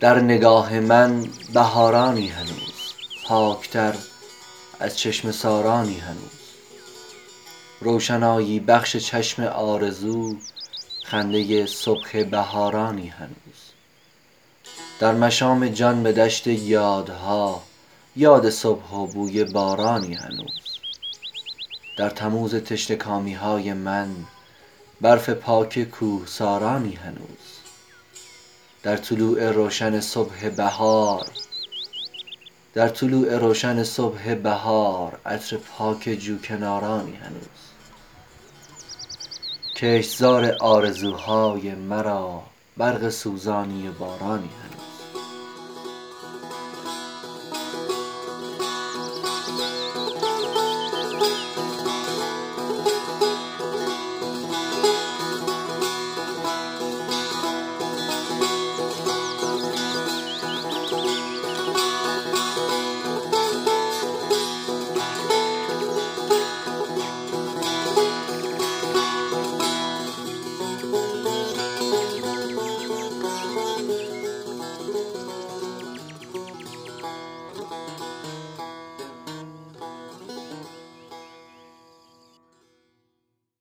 در نگاه من بهارانی هنوز پاکتر از چشمه سارانی هنوز. روشنایی بخش چشم آرزو خنده صبح بهارانی هنوز. در مشام جان به دشت یادها یاد صبح و بوی بارانی هنوز. در تموز تشنه کامیهای من برف پاک کوهسارانی هنوز. در طلوع روشن صبح بهار عطر پاک جو کنارانی هنوز. کشتزار آرزوهای مرا برق سوزانی بارانی هنوز.